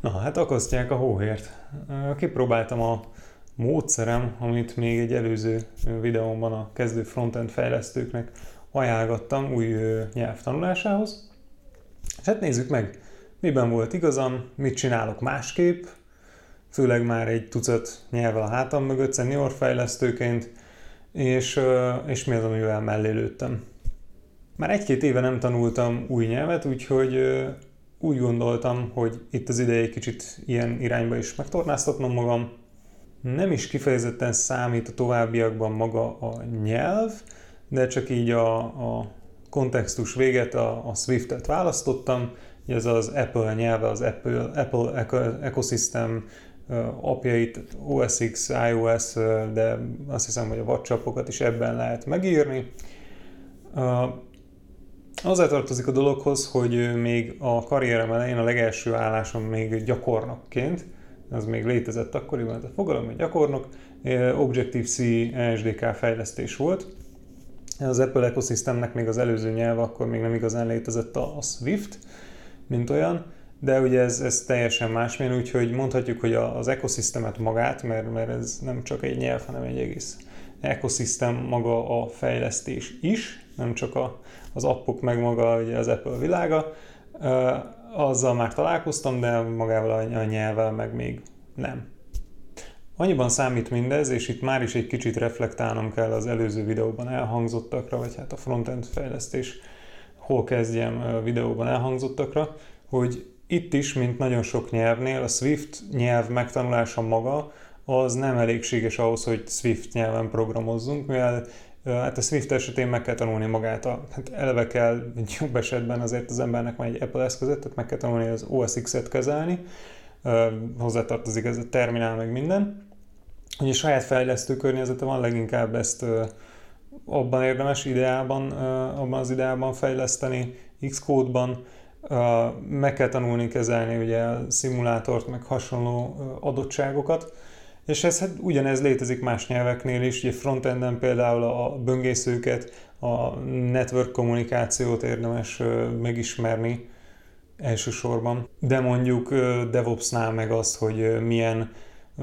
Na hát akasztják a hóhért. Kipróbáltam a módszerem, amit még egy előző videómban a kezdő frontend fejlesztőknek ajánlottam új nyelv tanulásához. És hát nézzük meg, miben volt igazam, mit csinálok másképp, főleg már egy tucat nyelvvel a hátam mögött senior fejlesztőként, és, és mi az, amivel mellé. Már egy-két éve nem tanultam új nyelvet, úgyhogy úgy gondoltam, hogy itt az ideje egy kicsit ilyen irányba is megtornáztatnom magam. Nem is kifejezetten számít a továbbiakban maga a nyelv, de csak így a, a kontextus véget a, a Swift-et választottam, ez az Apple nyelve, az Apple, Apple ecosystem apjait, OS X, iOS, de azt hiszem, hogy a WhatsAppokat is ebben lehet megírni. Hozzátartozik a dologhoz, hogy még a karrierem elején a legelső állásom még gyakornokként, az még létezett akkoriban, tehát fogalom, hogy gyakornok, Objective-C SDK fejlesztés volt. Az Apple Ecosystemnek még az előző nyelv akkor még nem igazán létezett a, a Swift, mint olyan, de ugye ez, ez teljesen másmilyen, úgyhogy mondhatjuk, hogy az ekoszisztemet magát, mert, mert ez nem csak egy nyelv, hanem egy egész ekoszisztem maga a fejlesztés is, nem csak a, az appok meg maga ugye az Apple világa. Azzal már találkoztam, de magával a nyelvvel meg még nem. Annyiban számít mindez, és itt már is egy kicsit reflektálnom kell az előző videóban elhangzottakra, vagy hát a frontend fejlesztés hol kezdjem videóban elhangzottakra, hogy itt is, mint nagyon sok nyelvnél, a Swift nyelv megtanulása maga az nem elégséges ahhoz, hogy Swift nyelven programozzunk, mivel Hát a Swift esetén meg kell tanulni magát, a, hát eleve kell, egy jobb esetben azért az embernek van egy Apple eszközet, tehát meg kell tanulni az OS X-et kezelni, hozzátartozik ez a terminál meg minden. Ugye saját fejlesztő környezete van, leginkább ezt abban érdemes ideában, abban az ideában fejleszteni, Xcode-ban, meg kell tanulni kezelni ugye a szimulátort, meg hasonló adottságokat, és ez hát ugyanez létezik más nyelveknél is, ugye frontenden például a böngészőket, a network kommunikációt érdemes megismerni elsősorban, de mondjuk DevOps-nál meg az, hogy milyen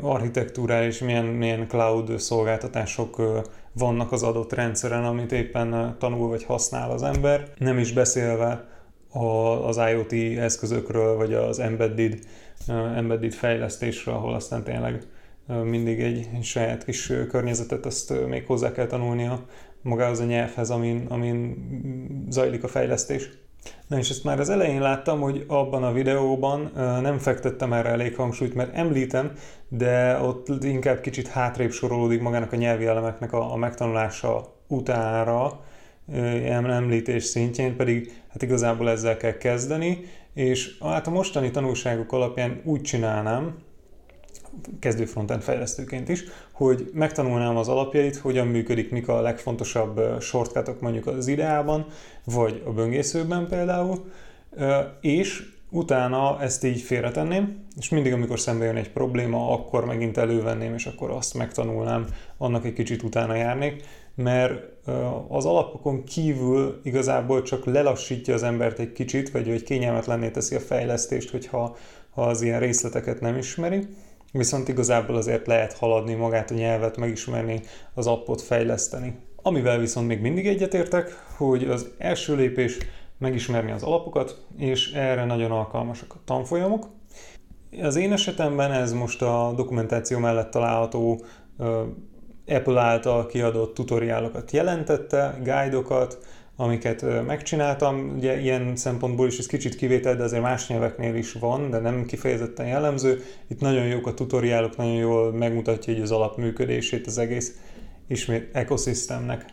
architektúrális, milyen, milyen cloud szolgáltatások vannak az adott rendszeren, amit éppen tanul vagy használ az ember, nem is beszélve az IoT eszközökről, vagy az embedded, embedded fejlesztésről, ahol aztán tényleg mindig egy saját kis környezetet, azt még hozzá kell tanulnia magához a nyelvhez, amin, amin zajlik a fejlesztés. Na és ezt már az elején láttam, hogy abban a videóban nem fektettem erre elég hangsúlyt, mert említem, de ott inkább kicsit hátrébb sorolódik magának a nyelvi elemeknek a, a megtanulása utára, említés szintjén, pedig hát igazából ezzel kell kezdeni, és hát a mostani tanulságok alapján úgy csinálnám, kezdő frontend fejlesztőként is, hogy megtanulnám az alapjait, hogyan működik, mik a legfontosabb shortcutok mondjuk az ideában, vagy a böngészőben például, és utána ezt így félretenném, és mindig, amikor szembe jön egy probléma, akkor megint elővenném, és akkor azt megtanulnám, annak egy kicsit utána járnék, mert az alapokon kívül igazából csak lelassítja az embert egy kicsit, vagy hogy kényelmetlenné teszi a fejlesztést, hogyha ha az ilyen részleteket nem ismeri viszont igazából azért lehet haladni magát a nyelvet, megismerni, az appot fejleszteni. Amivel viszont még mindig egyetértek, hogy az első lépés megismerni az alapokat, és erre nagyon alkalmasak a tanfolyamok. Az én esetemben ez most a dokumentáció mellett található Apple által kiadott tutoriálokat jelentette, guidokat, amiket megcsináltam. Ugye ilyen szempontból is ez kicsit kivétel, de azért más nyelveknél is van, de nem kifejezetten jellemző. Itt nagyon jók a tutoriálok, nagyon jól megmutatja hogy az alapműködését az egész ismét ekoszisztemnek.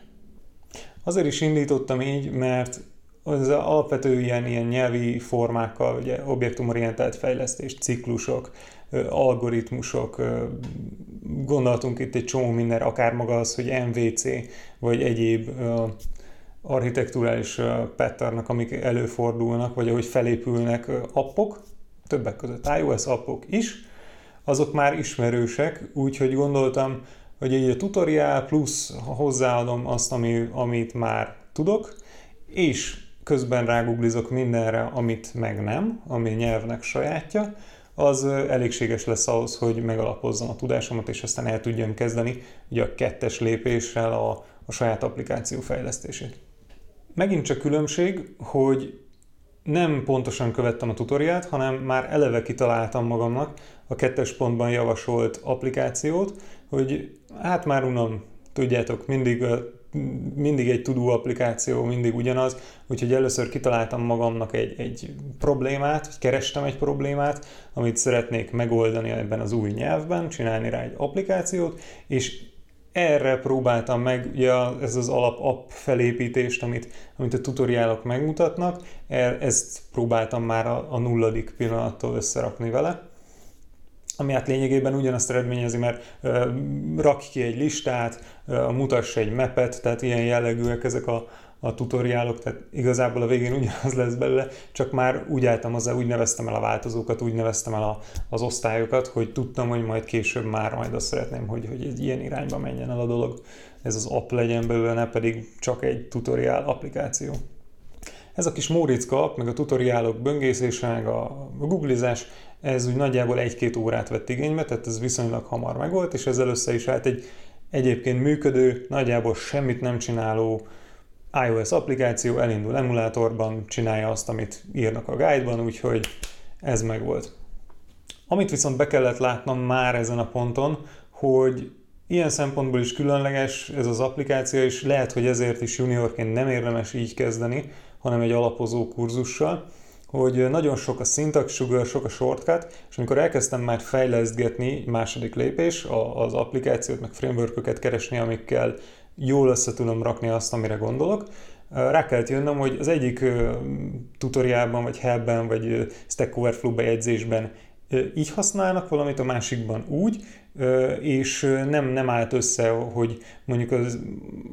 Azért is indítottam így, mert az alapvető ilyen, ilyen nyelvi formákkal, ugye objektumorientált fejlesztés, ciklusok, algoritmusok, gondoltunk itt egy csomó minden, akár maga az, hogy MVC, vagy egyéb architekturális patternnek, amik előfordulnak, vagy ahogy felépülnek appok, többek között iOS appok is, azok már ismerősek, úgyhogy gondoltam, hogy egy tutoriál plusz hozzáadom azt, ami, amit már tudok, és közben ráguglizok mindenre, amit meg nem, ami nyelvnek sajátja, az elégséges lesz ahhoz, hogy megalapozzam a tudásomat, és aztán el tudjam kezdeni ugye a kettes lépéssel a, a saját applikáció fejlesztését. Megint csak különbség, hogy nem pontosan követtem a tutoriát, hanem már eleve kitaláltam magamnak a kettes pontban javasolt applikációt, hogy hát már unom, tudjátok, mindig, mindig egy tudó applikáció, mindig ugyanaz, úgyhogy először kitaláltam magamnak egy, egy problémát, vagy kerestem egy problémát, amit szeretnék megoldani ebben az új nyelvben, csinálni rá egy applikációt, és erre próbáltam meg, ugye ez az alap app felépítést, amit, amit a tutoriálok megmutatnak, e, ezt próbáltam már a, a nulladik pillanattól összerakni vele ami hát lényegében ugyanazt eredményezi, mert ö, rak ki egy listát, ö, mutass egy mapet, tehát ilyen jellegűek ezek a, a tutoriálok, tehát igazából a végén ugyanaz lesz belőle, csak már úgy álltam hozzá, úgy neveztem el a változókat, úgy neveztem el a, az osztályokat, hogy tudtam, hogy majd később már majd azt szeretném, hogy, hogy egy ilyen irányba menjen el a dolog. Ez az app legyen belőle, ne pedig csak egy tutoriál applikáció. Ez a kis Móricka app, meg a tutoriálok böngészése, meg a googlizás, ez úgy nagyjából egy-két órát vett igénybe, tehát ez viszonylag hamar megolt, és ezzel össze is állt egy egyébként működő, nagyjából semmit nem csináló iOS applikáció, elindul emulátorban, csinálja azt, amit írnak a guide-ban, úgyhogy ez megvolt. Amit viszont be kellett látnom már ezen a ponton, hogy ilyen szempontból is különleges ez az applikáció, és lehet, hogy ezért is juniorként nem érdemes így kezdeni, hanem egy alapozó kurzussal, hogy nagyon sok a syntax sugar, sok a shortcut, és amikor elkezdtem már fejlesztgetni, második lépés, az applikációt, meg frameworköket keresni, amikkel jól össze tudom rakni azt, amire gondolok, rá kellett jönnöm, hogy az egyik tutoriálban, vagy helpben, vagy Stack Overflow bejegyzésben így használnak valamit, a másikban úgy, és nem, nem állt össze, hogy mondjuk az,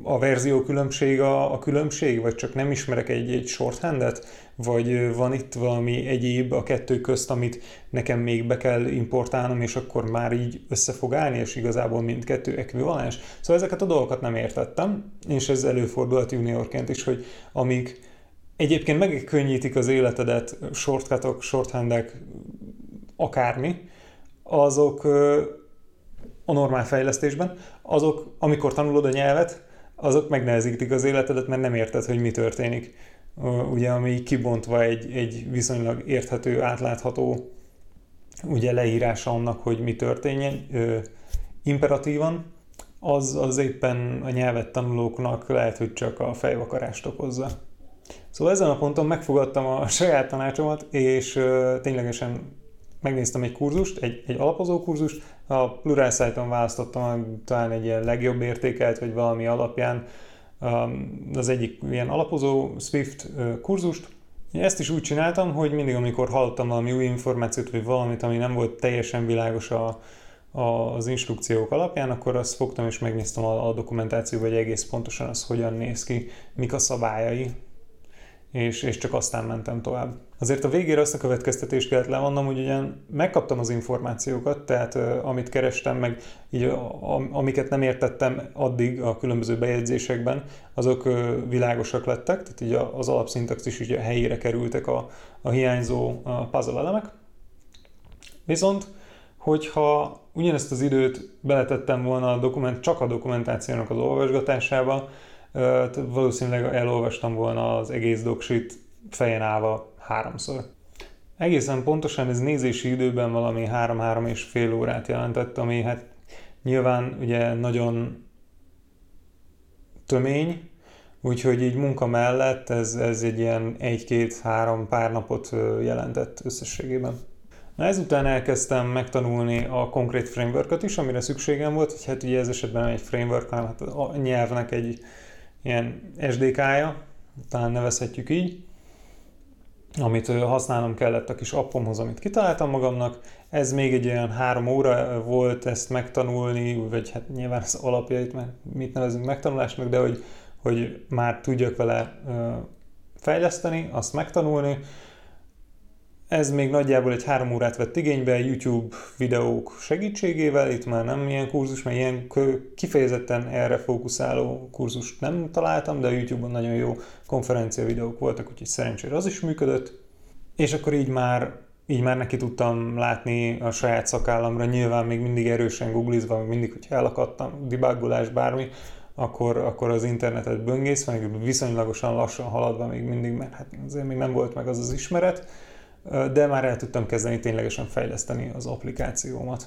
a verzió különbség a, a különbség, vagy csak nem ismerek egy, egy shorthandet, vagy van itt valami egyéb a kettő közt, amit nekem még be kell importálnom, és akkor már így össze fog állni, és igazából mindkettő ekvivalens. Szóval ezeket a dolgokat nem értettem, és ez előfordult juniorként is, hogy amíg egyébként megkönnyítik az életedet shortcutok, shorthandek, akármi, azok a normál fejlesztésben, azok, amikor tanulod a nyelvet, azok megnehezítik az életedet, mert nem érted, hogy mi történik. Ugye, ami kibontva egy, egy viszonylag érthető, átlátható ugye leírása annak, hogy mi történjen imperatívan, az, az éppen a nyelvet tanulóknak lehet, hogy csak a fejvakarást okozza. Szóval ezen a ponton megfogadtam a saját tanácsomat, és ö, ténylegesen megnéztem egy kurzust, egy, egy alapozó kurzust, a Pluralsight-on választottam talán egy ilyen legjobb értékelt, vagy valami alapján um, az egyik ilyen alapozó Swift kurzust. Ezt is úgy csináltam, hogy mindig, amikor hallottam valami új információt, vagy valamit, ami nem volt teljesen világos a, a, az instrukciók alapján, akkor azt fogtam és megnéztem a, a dokumentáció, vagy egész pontosan az hogyan néz ki, mik a szabályai, és, és csak aztán mentem tovább. Azért a végére azt a következtetést kellett levonnom, hogy ugyan megkaptam az információkat, tehát amit kerestem, meg így, a, amiket nem értettem addig a különböző bejegyzésekben, azok világosak lettek, tehát így az alapszintax is ugye helyére kerültek a, a hiányzó a puzzle elemek. Viszont, hogyha ugyanezt az időt beletettem volna a dokument, csak a dokumentációnak az olvasgatásába, valószínűleg elolvastam volna az egész doksit fejen állva háromszor. Egészen pontosan ez nézési időben valami három-három és fél órát jelentett, ami hát nyilván ugye nagyon tömény, úgyhogy így munka mellett ez, ez egy ilyen egy-két-három pár napot jelentett összességében. Na ezután elkezdtem megtanulni a konkrét framework is, amire szükségem volt, hogy hát ugye ez esetben nem egy framework, hanem hát a nyelvnek egy ilyen SDK-ja, talán nevezhetjük így, amit használnom kellett a kis appomhoz, amit kitaláltam magamnak. Ez még egy olyan három óra volt ezt megtanulni, vagy hát nyilván az alapjait, mert mit nevezünk megtanulásnak, de hogy, hogy már tudjak vele fejleszteni, azt megtanulni. Ez még nagyjából egy három órát vett igénybe YouTube videók segítségével, itt már nem ilyen kurzus, mert ilyen kifejezetten erre fókuszáló kurzust nem találtam, de YouTube-on nagyon jó konferencia videók voltak, úgyhogy szerencsére az is működött. És akkor így már így már neki tudtam látni a saját szakállamra, nyilván még mindig erősen googlizva, még mindig, hogy elakadtam, debuggolás, bármi, akkor, akkor az internetet böngész, meg viszonylagosan lassan haladva még mindig, mert hát azért még nem volt meg az az ismeret, de már el tudtam kezdeni ténylegesen fejleszteni az applikációmat.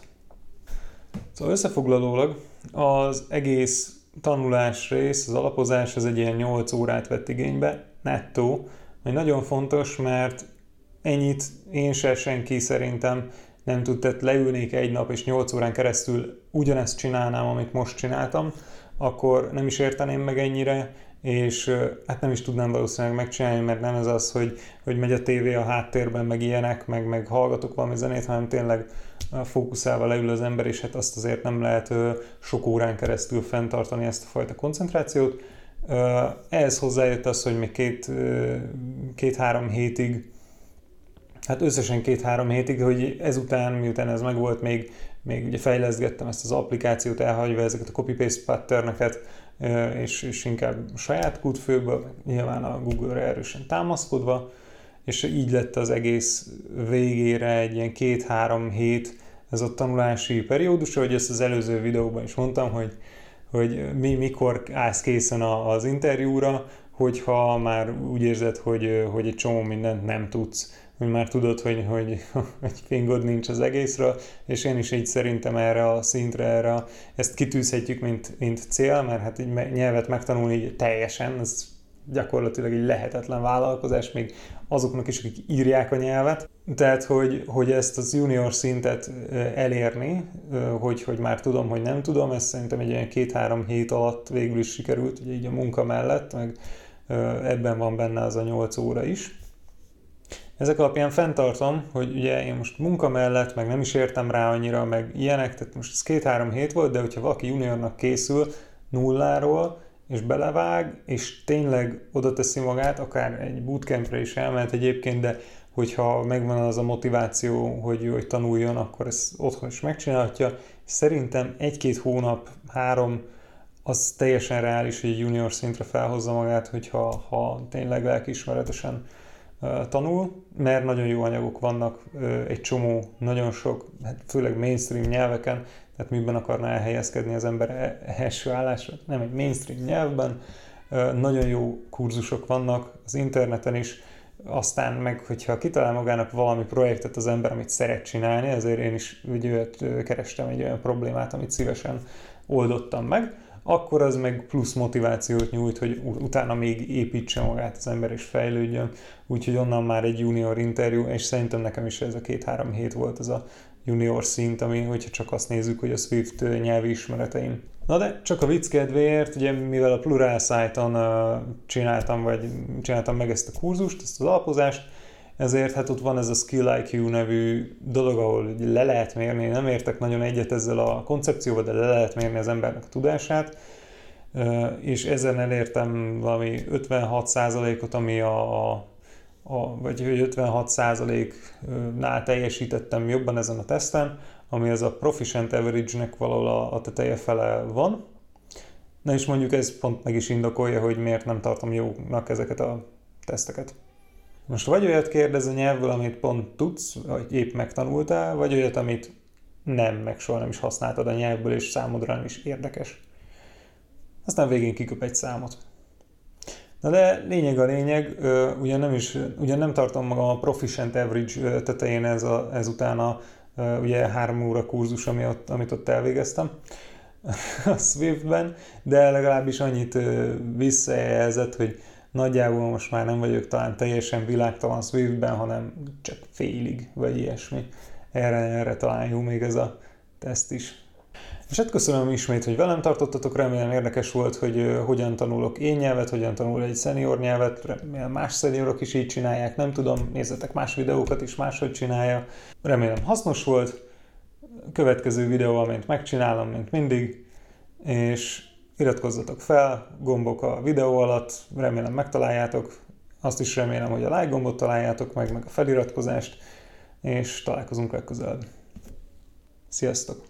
Szóval összefoglalólag az egész tanulás rész, az alapozás, az egy ilyen 8 órát vett igénybe, nettó, ami nagyon fontos, mert ennyit én se senki szerintem nem tud, tehát leülnék egy nap és 8 órán keresztül ugyanezt csinálnám, amit most csináltam, akkor nem is érteném meg ennyire, és hát nem is tudnám valószínűleg megcsinálni, mert nem ez az, hogy, hogy megy a tévé a háttérben, meg ilyenek, meg, meg hallgatok valami zenét, hanem tényleg fókuszálva leül az ember, és hát azt azért nem lehet sok órán keresztül fenntartani ezt a fajta koncentrációt. Ehhez hozzájött az, hogy még két, két-három hétig, hát összesen két-három hétig, hogy ezután, miután ez megvolt, még, még ugye fejleszgettem ezt az applikációt, elhagyva ezeket a copy-paste patterneket, és, és inkább saját kútfőből, nyilván a Google-re erősen támaszkodva, és így lett az egész végére egy ilyen két-három hét ez a tanulási periódus, ahogy ezt az előző videóban is mondtam, hogy, hogy mi, mikor állsz készen az interjúra, hogyha már úgy érzed, hogy, hogy egy csomó mindent nem tudsz, hogy már tudod, hogy, hogy, hogy fingod nincs az egészről, és én is így szerintem erre a szintre, erre ezt kitűzhetjük, mint, mint cél, mert hát egy nyelvet megtanulni így teljesen, ez gyakorlatilag egy lehetetlen vállalkozás, még azoknak is, akik írják a nyelvet. Tehát, hogy, hogy ezt az junior szintet elérni, hogy, hogy már tudom, hogy nem tudom, ez szerintem egy ilyen két-három hét alatt végül is sikerült, ugye így a munka mellett, meg ebben van benne az a nyolc óra is. Ezek alapján fenntartom, hogy ugye én most munka mellett, meg nem is értem rá annyira, meg ilyenek, tehát most ez két-három hét volt, de hogyha valaki juniornak készül nulláról, és belevág, és tényleg oda teszi magát, akár egy bootcampre is elmehet egyébként, de hogyha megvan az a motiváció, hogy, hogy tanuljon, akkor ezt otthon is megcsinálhatja. Szerintem egy-két hónap, három, az teljesen reális, hogy junior szintre felhozza magát, hogyha ha tényleg lelkiismeretesen tanul, mert nagyon jó anyagok vannak, egy csomó, nagyon sok, hát főleg mainstream nyelveken, tehát miben akarna elhelyezkedni az ember e, első állásra, nem egy mainstream nyelvben, nagyon jó kurzusok vannak az interneten is, aztán meg, hogyha kitalál magának valami projektet az ember, amit szeret csinálni, ezért én is úgy kerestem egy olyan problémát, amit szívesen oldottam meg, akkor az meg plusz motivációt nyújt, hogy utána még építse magát az ember és fejlődjön. Úgyhogy onnan már egy junior interjú, és szerintem nekem is ez a két-három hét volt ez a junior szint, ami, hogyha csak azt nézzük, hogy a Swift nyelvi ismereteim. Na de csak a vicc kedvéért, ugye mivel a Plural Site-on uh, csináltam, vagy csináltam meg ezt a kurzust, ezt az alapozást, ezért hát ott van ez a Skill IQ nevű dolog, ahol le lehet mérni, nem értek nagyon egyet ezzel a koncepcióval, de le lehet mérni az embernek a tudását, és ezen elértem valami 56%-ot, ami a, a, a vagy 56%-nál teljesítettem jobban ezen a teszten, ami ez a Proficient Average-nek valahol a, a teteje fele van. Na és mondjuk ez pont meg is indokolja, hogy miért nem tartom jónak ezeket a teszteket. Most vagy olyat kérdez a nyelvből, amit pont tudsz, vagy épp megtanultál, vagy olyat, amit nem, meg soha nem is használtad a nyelvből, és számodra nem is érdekes. Aztán végén kiköp egy számot. Na de lényeg a lényeg, ugyan nem, is, ugyan nem tartom magam a Proficient Average tetején ez a, ezután a ugye három óra kurzus, ami ott, amit ott elvégeztem a Swiftben, de legalábbis annyit visszajelzett, hogy nagyjából most már nem vagyok talán teljesen világtalan Swiftben, hanem csak félig, vagy ilyesmi. Erre, erre talán jó még ez a teszt is. És hát köszönöm ismét, hogy velem tartottatok, remélem érdekes volt, hogy hogyan tanulok én nyelvet, hogyan tanul egy szenior nyelvet, remélem más szeniorok is így csinálják, nem tudom, nézzetek más videókat is máshogy csinálja. Remélem hasznos volt, következő videó, amint megcsinálom, mint mindig, és Iratkozzatok fel, gombok a videó alatt, remélem megtaláljátok, azt is remélem, hogy a like gombot találjátok meg, meg a feliratkozást, és találkozunk legközelebb. Sziasztok!